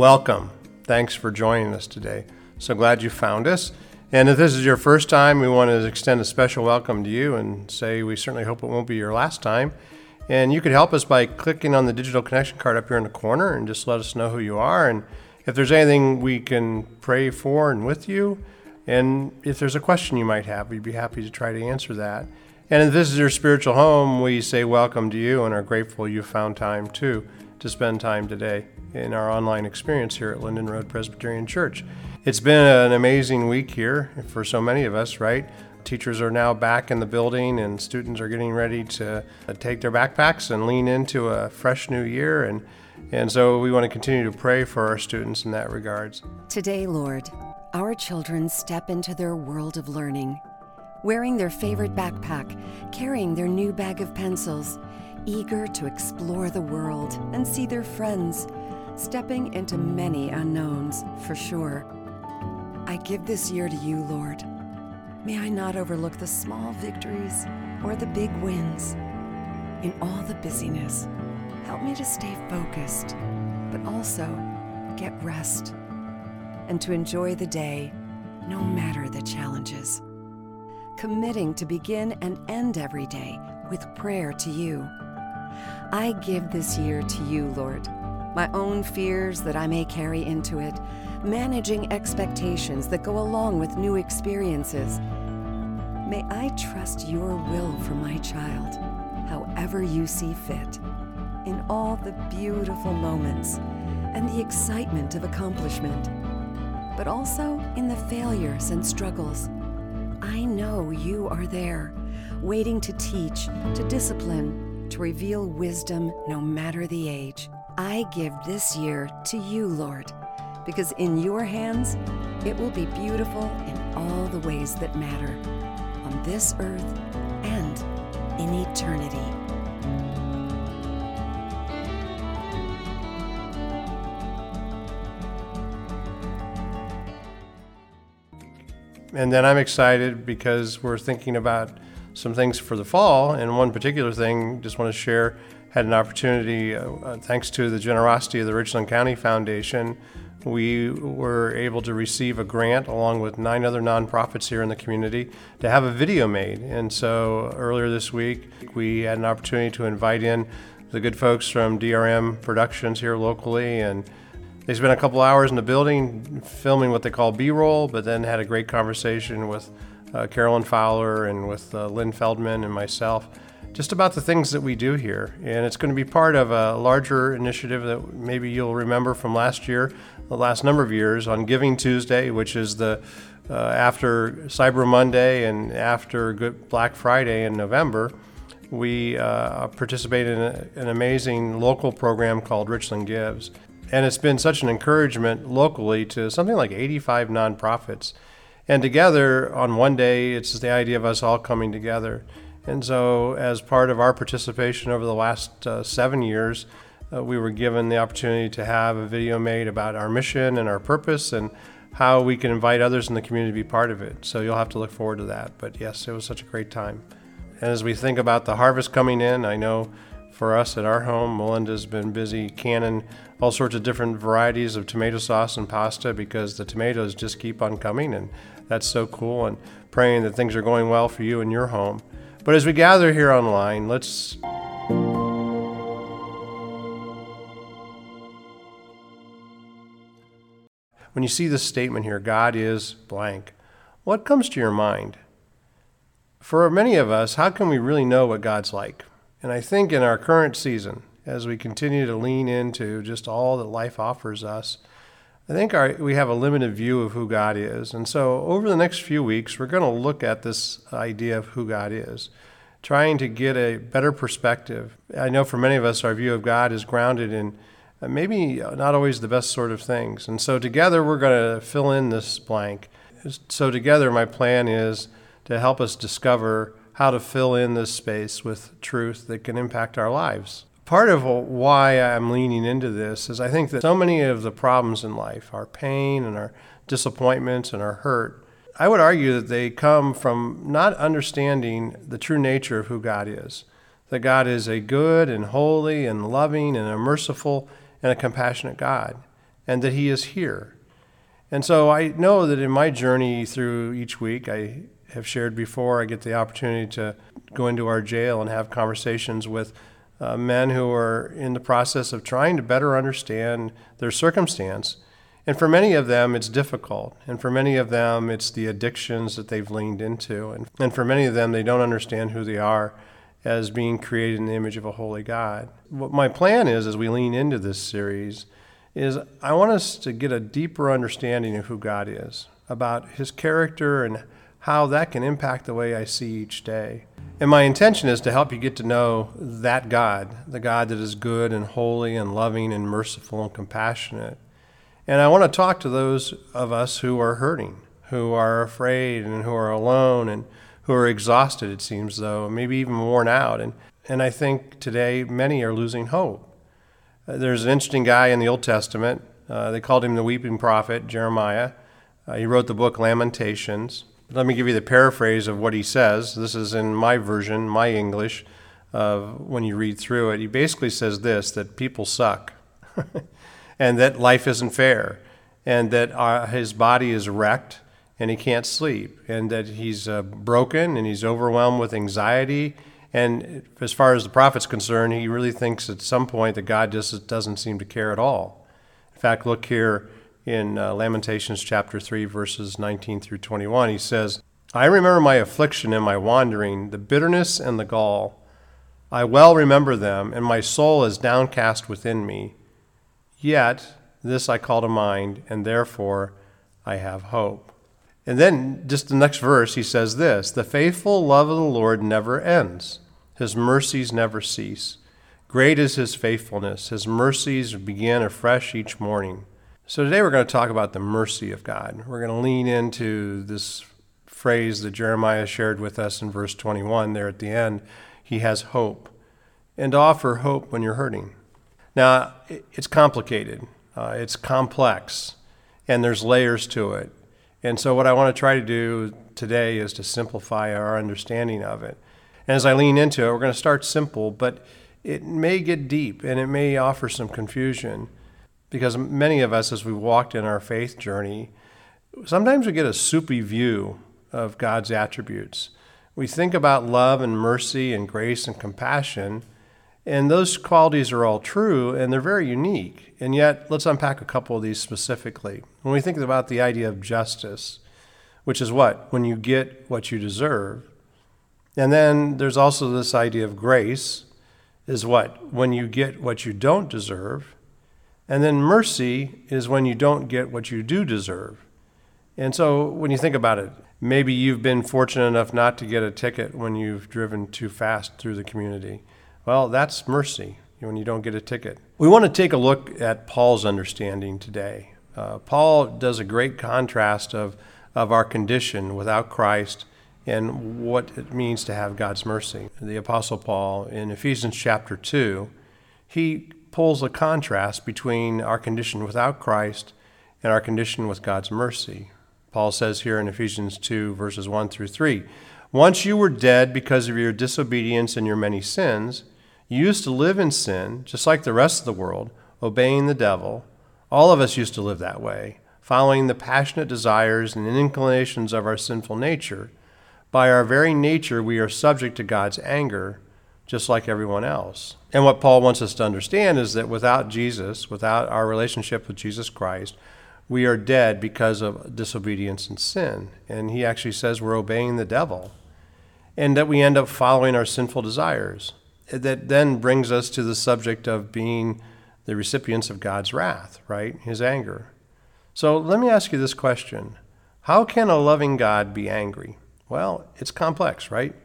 welcome. Thanks for joining us today. So glad you found us. And if this is your first time, we want to extend a special welcome to you and say we certainly hope it won't be your last time. And you could help us by clicking on the digital connection card up here in the corner and just let us know who you are. And if there's anything we can pray for and with you, and if there's a question you might have, we'd be happy to try to answer that. And if this is your spiritual home, we say welcome to you and are grateful you found time too to spend time today in our online experience here at Linden Road Presbyterian Church. It's been an amazing week here for so many of us, right? Teachers are now back in the building and students are getting ready to take their backpacks and lean into a fresh new year and and so we want to continue to pray for our students in that regards. Today, Lord, our children step into their world of learning, wearing their favorite backpack, carrying their new bag of pencils, eager to explore the world and see their friends, stepping into many unknowns, for sure. I give this year to you, Lord. May I not overlook the small victories or the big wins. In all the busyness, help me to stay focused, but also get rest and to enjoy the day no matter the challenges. Committing to begin and end every day with prayer to you. I give this year to you, Lord, my own fears that I may carry into it, managing expectations that go along with new experiences. May I trust your will for my child, however you see fit, in all the beautiful moments and the excitement of accomplishment, but also in the failures and struggles. I know you are there, waiting to teach, to discipline, to reveal wisdom no matter the age. I give this year to you, Lord, because in your hands it will be beautiful in all the ways that matter, on this earth and in eternity. And then I'm excited because we're thinking about some things for the fall. And one particular thing, just want to share, had an opportunity, uh, uh, thanks to the generosity of the Richland County Foundation, we were able to receive a grant along with nine other nonprofits here in the community to have a video made. And so earlier this week, we had an opportunity to invite in the good folks from DRM Productions here locally and they spent a couple hours in the building filming what they call B-roll, but then had a great conversation with uh, Carolyn Fowler and with uh, Lynn Feldman and myself, just about the things that we do here. And it's going to be part of a larger initiative that maybe you'll remember from last year, the last number of years, on Giving Tuesday, which is the uh, after Cyber Monday and after Good Black Friday in November. We uh, participate in a, an amazing local program called Richland Gives. And it's been such an encouragement locally to something like 85 nonprofits and together on one day, it's the idea of us all coming together. And so, as part of our participation over the last uh, seven years, uh, we were given the opportunity to have a video made about our mission and our purpose and how we can invite others in the community to be part of it. So, you'll have to look forward to that. But yes, it was such a great time. And as we think about the harvest coming in, I know for us at our home, Melinda's been busy canning all sorts of different varieties of tomato sauce and pasta because the tomatoes just keep on coming. And that's so cool. And praying that things are going well for you and your home. But as we gather here online, let's. When you see this statement here, God is blank, what comes to your mind? For many of us, how can we really know what God's like? And I think in our current season, as we continue to lean into just all that life offers us, I think our, we have a limited view of who God is. And so, over the next few weeks, we're going to look at this idea of who God is, trying to get a better perspective. I know for many of us, our view of God is grounded in uh, maybe not always the best sort of things. And so, together, we're going to fill in this blank. So, together, my plan is to help us discover how to fill in this space with truth that can impact our lives part of why I'm leaning into this is I think that so many of the problems in life, our pain and our disappointments and our hurt, I would argue that they come from not understanding the true nature of who God is. That God is a good and holy and loving and a merciful and a compassionate God. and that He is here. And so I know that in my journey through each week, I have shared before, I get the opportunity to go into our jail and have conversations with uh, men who are in the process of trying to better understand their circumstance. And for many of them, it's difficult. And for many of them, it's the addictions that they've leaned into. And, and for many of them, they don't understand who they are as being created in the image of a holy God. What my plan is as we lean into this series is I want us to get a deeper understanding of who God is, about his character and how that can impact the way I see each day. And my intention is to help you get to know that God, the God that is good and holy and loving and merciful and compassionate. And I want to talk to those of us who are hurting, who are afraid and who are alone and who are exhausted, it seems though, maybe even worn out. And, and I think today many are losing hope. Uh, there's an interesting guy in the Old Testament. Uh, they called him the weeping prophet, Jeremiah. Uh, he wrote the book Lamentations. Let me give you the paraphrase of what he says. This is in my version, my English, of when you read through it. He basically says this that people suck, and that life isn't fair, and that uh, his body is wrecked and he can't sleep, and that he's uh, broken and he's overwhelmed with anxiety. And as far as the prophet's concerned, he really thinks at some point that God just doesn't seem to care at all. In fact, look here in uh, Lamentations chapter 3, verses 19 through 21. He says, I remember my affliction and my wandering, the bitterness and the gall. I well remember them, and my soul is downcast within me. Yet this I call to mind, and therefore I have hope. And then, just the next verse, he says this The faithful love of the Lord never ends, his mercies never cease. Great is his faithfulness, his mercies begin afresh each morning. So today we're going to talk about the mercy of God. We're going to lean into this phrase that Jeremiah shared with us in verse 21 there at the end. He has hope. And offer hope when you're hurting. Now, it's complicated, uh, it's complex, and there's layers to it. And so, what I want to try to do today is to simplify our understanding of it. And as I lean into it, we're going to start simple, but it may get deep and it may offer some confusion because many of us, as we walked in our faith journey, sometimes we get a soupy view of God's attributes. We think about love and mercy and grace and compassion, and those qualities are all true and they're very unique. And yet, let's unpack a couple of these specifically. When we think about the idea of justice, which is what? When you get what you deserve. And then there's also this idea of grace, is what? When you get what you don't deserve. And then mercy is when you don't get what you do deserve. And so when you think about it, maybe you've been fortunate enough not to get a ticket when you've driven too fast through the community. Well, that's mercy when you don't get a ticket. We want to take a look at Paul's understanding today. Uh, Paul does a great contrast of, of our condition without Christ and what it means to have God's mercy. The Apostle Paul in Ephesians chapter 2, he pulls a contrast between our condition without Christ and our condition with God's mercy. Paul says here in Ephesians 2, verses 1 through 3 Once you were dead because of your disobedience and your many sins, you used to live in sin, just like the rest of the world, obeying the devil. All of us used to live that way, following the passionate desires and inclinations of our sinful nature. By our very nature, we are subject to God's anger just like everyone else. And what Paul wants us to understand is that without Jesus, without our relationship with Jesus Christ, we are dead because of disobedience and sin. And he actually says we're obeying the devil and that we end up following our sinful desires. That then brings us to the subject of being the recipients of God's wrath, right? His anger. So let me ask you this question How can a loving God be angry? Well, it's complex, right?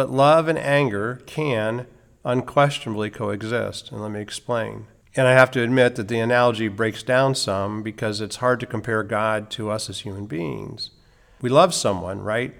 But love and anger can unquestionably coexist. And let me explain. And I have to admit that the analogy breaks down some because it's hard to compare God to us as human beings. We love someone, right?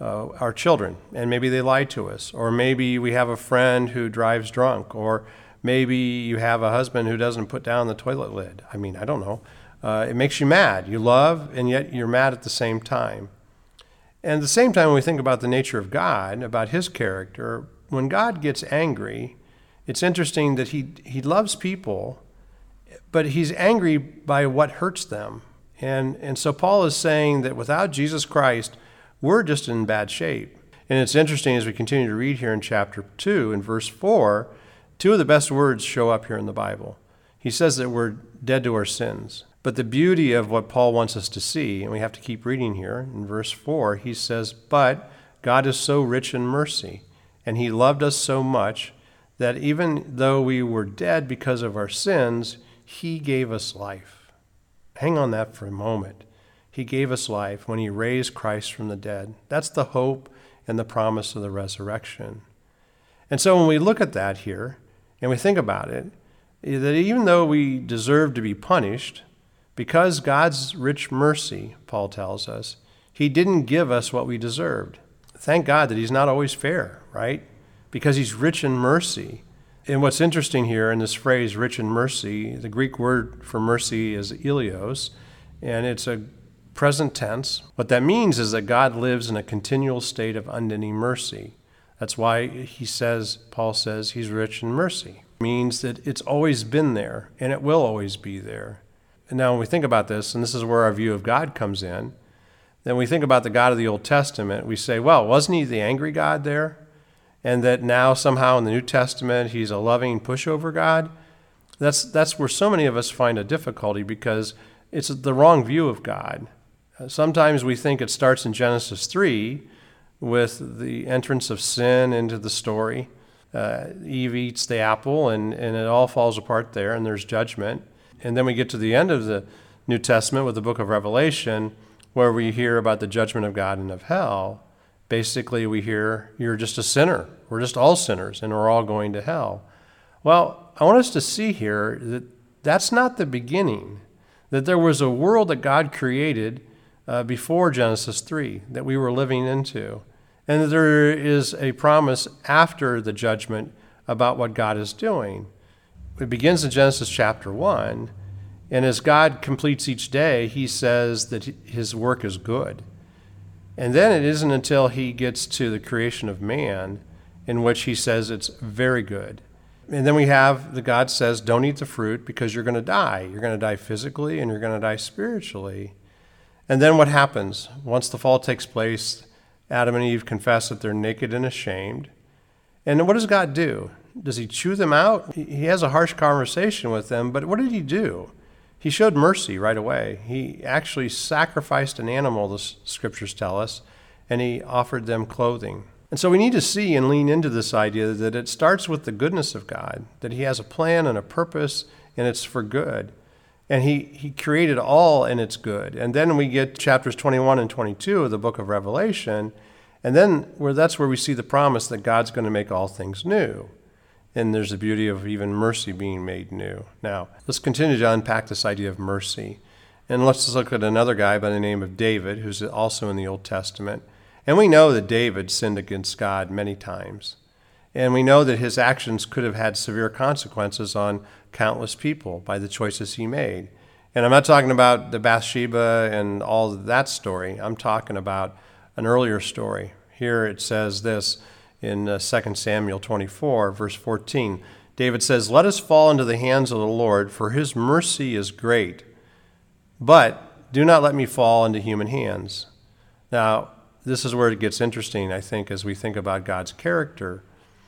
Uh, our children, and maybe they lie to us. Or maybe we have a friend who drives drunk. Or maybe you have a husband who doesn't put down the toilet lid. I mean, I don't know. Uh, it makes you mad. You love, and yet you're mad at the same time. And at the same time, when we think about the nature of God, about his character, when God gets angry, it's interesting that he, he loves people, but he's angry by what hurts them. And, and so Paul is saying that without Jesus Christ, we're just in bad shape. And it's interesting as we continue to read here in chapter 2, in verse 4, two of the best words show up here in the Bible. He says that we're dead to our sins. But the beauty of what Paul wants us to see, and we have to keep reading here, in verse 4, he says, But God is so rich in mercy, and he loved us so much that even though we were dead because of our sins, he gave us life. Hang on that for a moment. He gave us life when he raised Christ from the dead. That's the hope and the promise of the resurrection. And so when we look at that here and we think about it, that even though we deserve to be punished, because God's rich mercy, Paul tells us, he didn't give us what we deserved. Thank God that he's not always fair, right? Because he's rich in mercy. And what's interesting here in this phrase, rich in mercy, the Greek word for mercy is eleos, and it's a present tense. What that means is that God lives in a continual state of unending mercy. That's why he says, Paul says, he's rich in mercy. It means that it's always been there and it will always be there. And now, when we think about this, and this is where our view of God comes in, then we think about the God of the Old Testament. We say, well, wasn't he the angry God there? And that now somehow in the New Testament he's a loving pushover God? That's, that's where so many of us find a difficulty because it's the wrong view of God. Sometimes we think it starts in Genesis 3 with the entrance of sin into the story. Uh, Eve eats the apple, and, and it all falls apart there, and there's judgment. And then we get to the end of the New Testament with the book of Revelation, where we hear about the judgment of God and of hell. Basically, we hear you're just a sinner. We're just all sinners, and we're all going to hell. Well, I want us to see here that that's not the beginning, that there was a world that God created uh, before Genesis 3 that we were living into. And that there is a promise after the judgment about what God is doing. It begins in Genesis chapter 1. And as God completes each day, he says that his work is good. And then it isn't until he gets to the creation of man in which he says it's very good. And then we have the God says, don't eat the fruit because you're going to die. You're going to die physically and you're going to die spiritually. And then what happens? Once the fall takes place, Adam and Eve confess that they're naked and ashamed. And what does God do? Does he chew them out? He has a harsh conversation with them, but what did he do? He showed mercy right away. He actually sacrificed an animal, the scriptures tell us, and he offered them clothing. And so we need to see and lean into this idea that it starts with the goodness of God, that he has a plan and a purpose, and it's for good and he, he created all and it's good. And then we get chapters 21 and 22 of the book of Revelation, and then where that's where we see the promise that God's going to make all things new. And there's the beauty of even mercy being made new. Now, let's continue to unpack this idea of mercy. And let's just look at another guy by the name of David, who's also in the Old Testament. And we know that David sinned against God many times. And we know that his actions could have had severe consequences on countless people by the choices he made. And I'm not talking about the Bathsheba and all that story. I'm talking about an earlier story. Here it says this in uh, 2 Samuel 24, verse 14. David says, Let us fall into the hands of the Lord, for his mercy is great. But do not let me fall into human hands. Now, this is where it gets interesting, I think, as we think about God's character.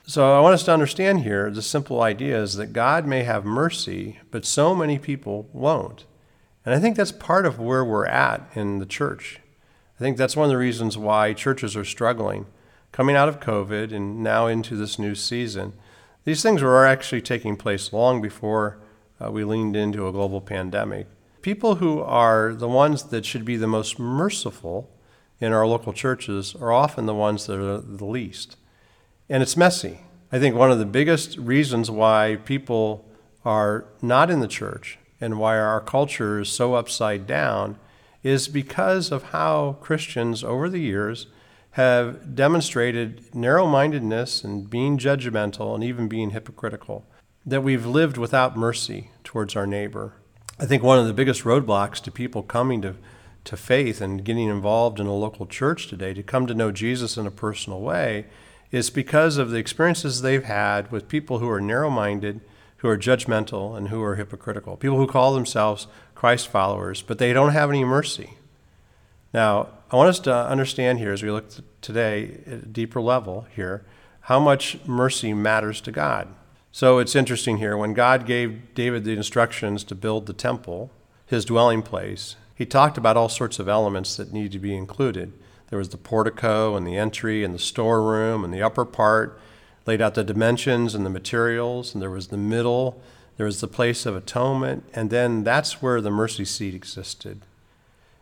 So I want us to understand here the simple idea is that God may have mercy, but so many people won't. And I think that's part of where we're at in the church. I think that's one of the reasons why churches are struggling. Coming out of COVID and now into this new season, these things were actually taking place long before uh, we leaned into a global pandemic. People who are the ones that should be the most merciful in our local churches are often the ones that are the least and it's messy. I think one of the biggest reasons why people are not in the church and why our culture is so upside down is because of how Christians over the years have demonstrated narrow mindedness and being judgmental and even being hypocritical, that we've lived without mercy towards our neighbor. I think one of the biggest roadblocks to people coming to, to faith and getting involved in a local church today, to come to know Jesus in a personal way, is because of the experiences they've had with people who are narrow minded, who are judgmental and who are hypocritical, people who call themselves Christ followers, but they don't have any mercy. Now, I want us to understand here as we look today at a deeper level here how much mercy matters to God. So it's interesting here when God gave David the instructions to build the temple, his dwelling place, he talked about all sorts of elements that need to be included. There was the portico and the entry and the storeroom and the upper part, laid out the dimensions and the materials, and there was the middle, there was the place of atonement, and then that's where the mercy seat existed.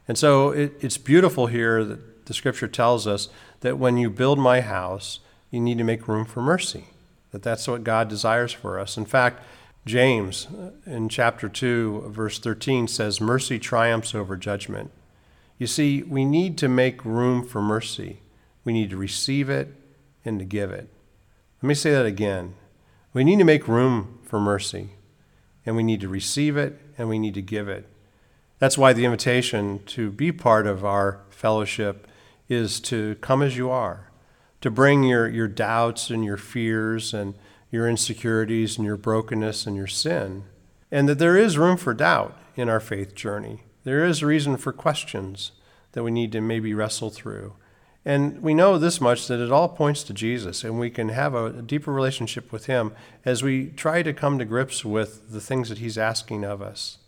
And so it, it's beautiful here that the scripture tells us that when you build my house, you need to make room for mercy, that that's what God desires for us. In fact, James uh, in chapter 2, verse 13 says, Mercy triumphs over judgment. You see, we need to make room for mercy. We need to receive it and to give it. Let me say that again. We need to make room for mercy, and we need to receive it and we need to give it. That's why the invitation to be part of our fellowship is to come as you are, to bring your, your doubts and your fears and your insecurities and your brokenness and your sin. And that there is room for doubt in our faith journey. There is reason for questions that we need to maybe wrestle through. And we know this much that it all points to Jesus, and we can have a, deeper relationship with Him as we try to come to grips with the things that He's asking of us.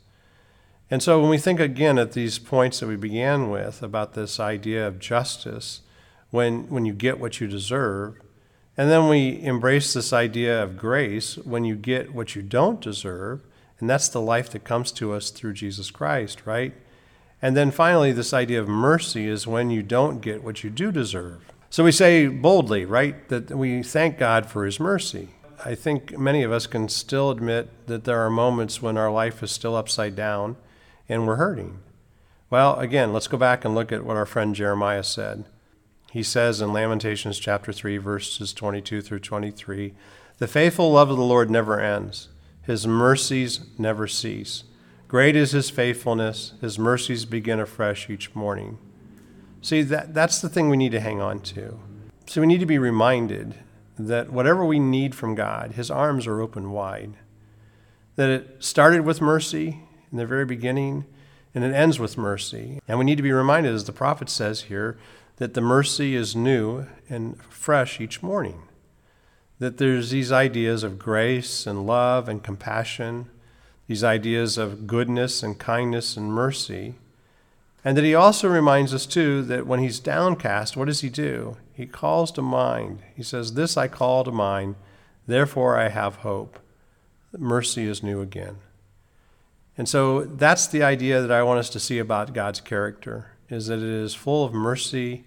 And so when we think again at these points that we began with about this idea of justice, when, when you get what you deserve, and then we embrace this idea of grace when you get what you don't deserve, and that's the life that comes to us through Jesus Christ, right? And then finally, this idea of mercy is when you don't get what you do deserve. So we say boldly, right, that we thank God for his mercy. I think many of us can still admit that there are moments when our life is still upside down and we're hurting. Well, again, let's go back and look at what our friend Jeremiah said. He says in Lamentations chapter 3, verses 22 through 23 The faithful love of the Lord never ends, his mercies never cease. Great is his faithfulness, his mercies begin afresh each morning. See, that, that's the thing we need to hang on to. So we need to be reminded that whatever we need from God, his arms are open wide. That it started with mercy, in the very beginning, and it ends with mercy. And we need to be reminded, as the prophet says here, that the mercy is new and fresh each morning. That there's these ideas of grace and love and compassion, these ideas of goodness and kindness and mercy. And that he also reminds us, too, that when he's downcast, what does he do? He calls to mind. He says, This I call to mind, therefore I have hope. Mercy is new again. And so that's the idea that I want us to see about God's character is that it is full of mercy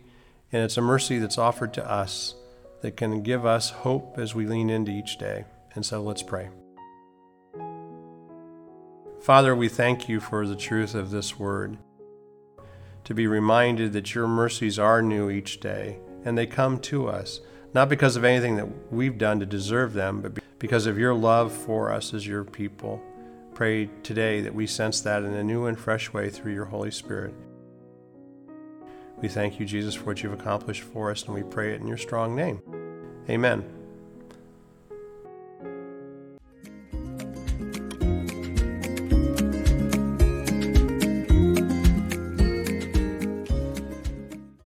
and it's a mercy that's offered to us that can give us hope as we lean into each day. And so let's pray. Father, we thank you for the truth of this word. To be reminded that your mercies are new each day and they come to us, not because of anything that we've done to deserve them, but because of your love for us as your people pray today that we sense that in a new and fresh way through your Holy Spirit. We thank you, Jesus, for what you've accomplished for us, and we pray it in your strong name. Amen.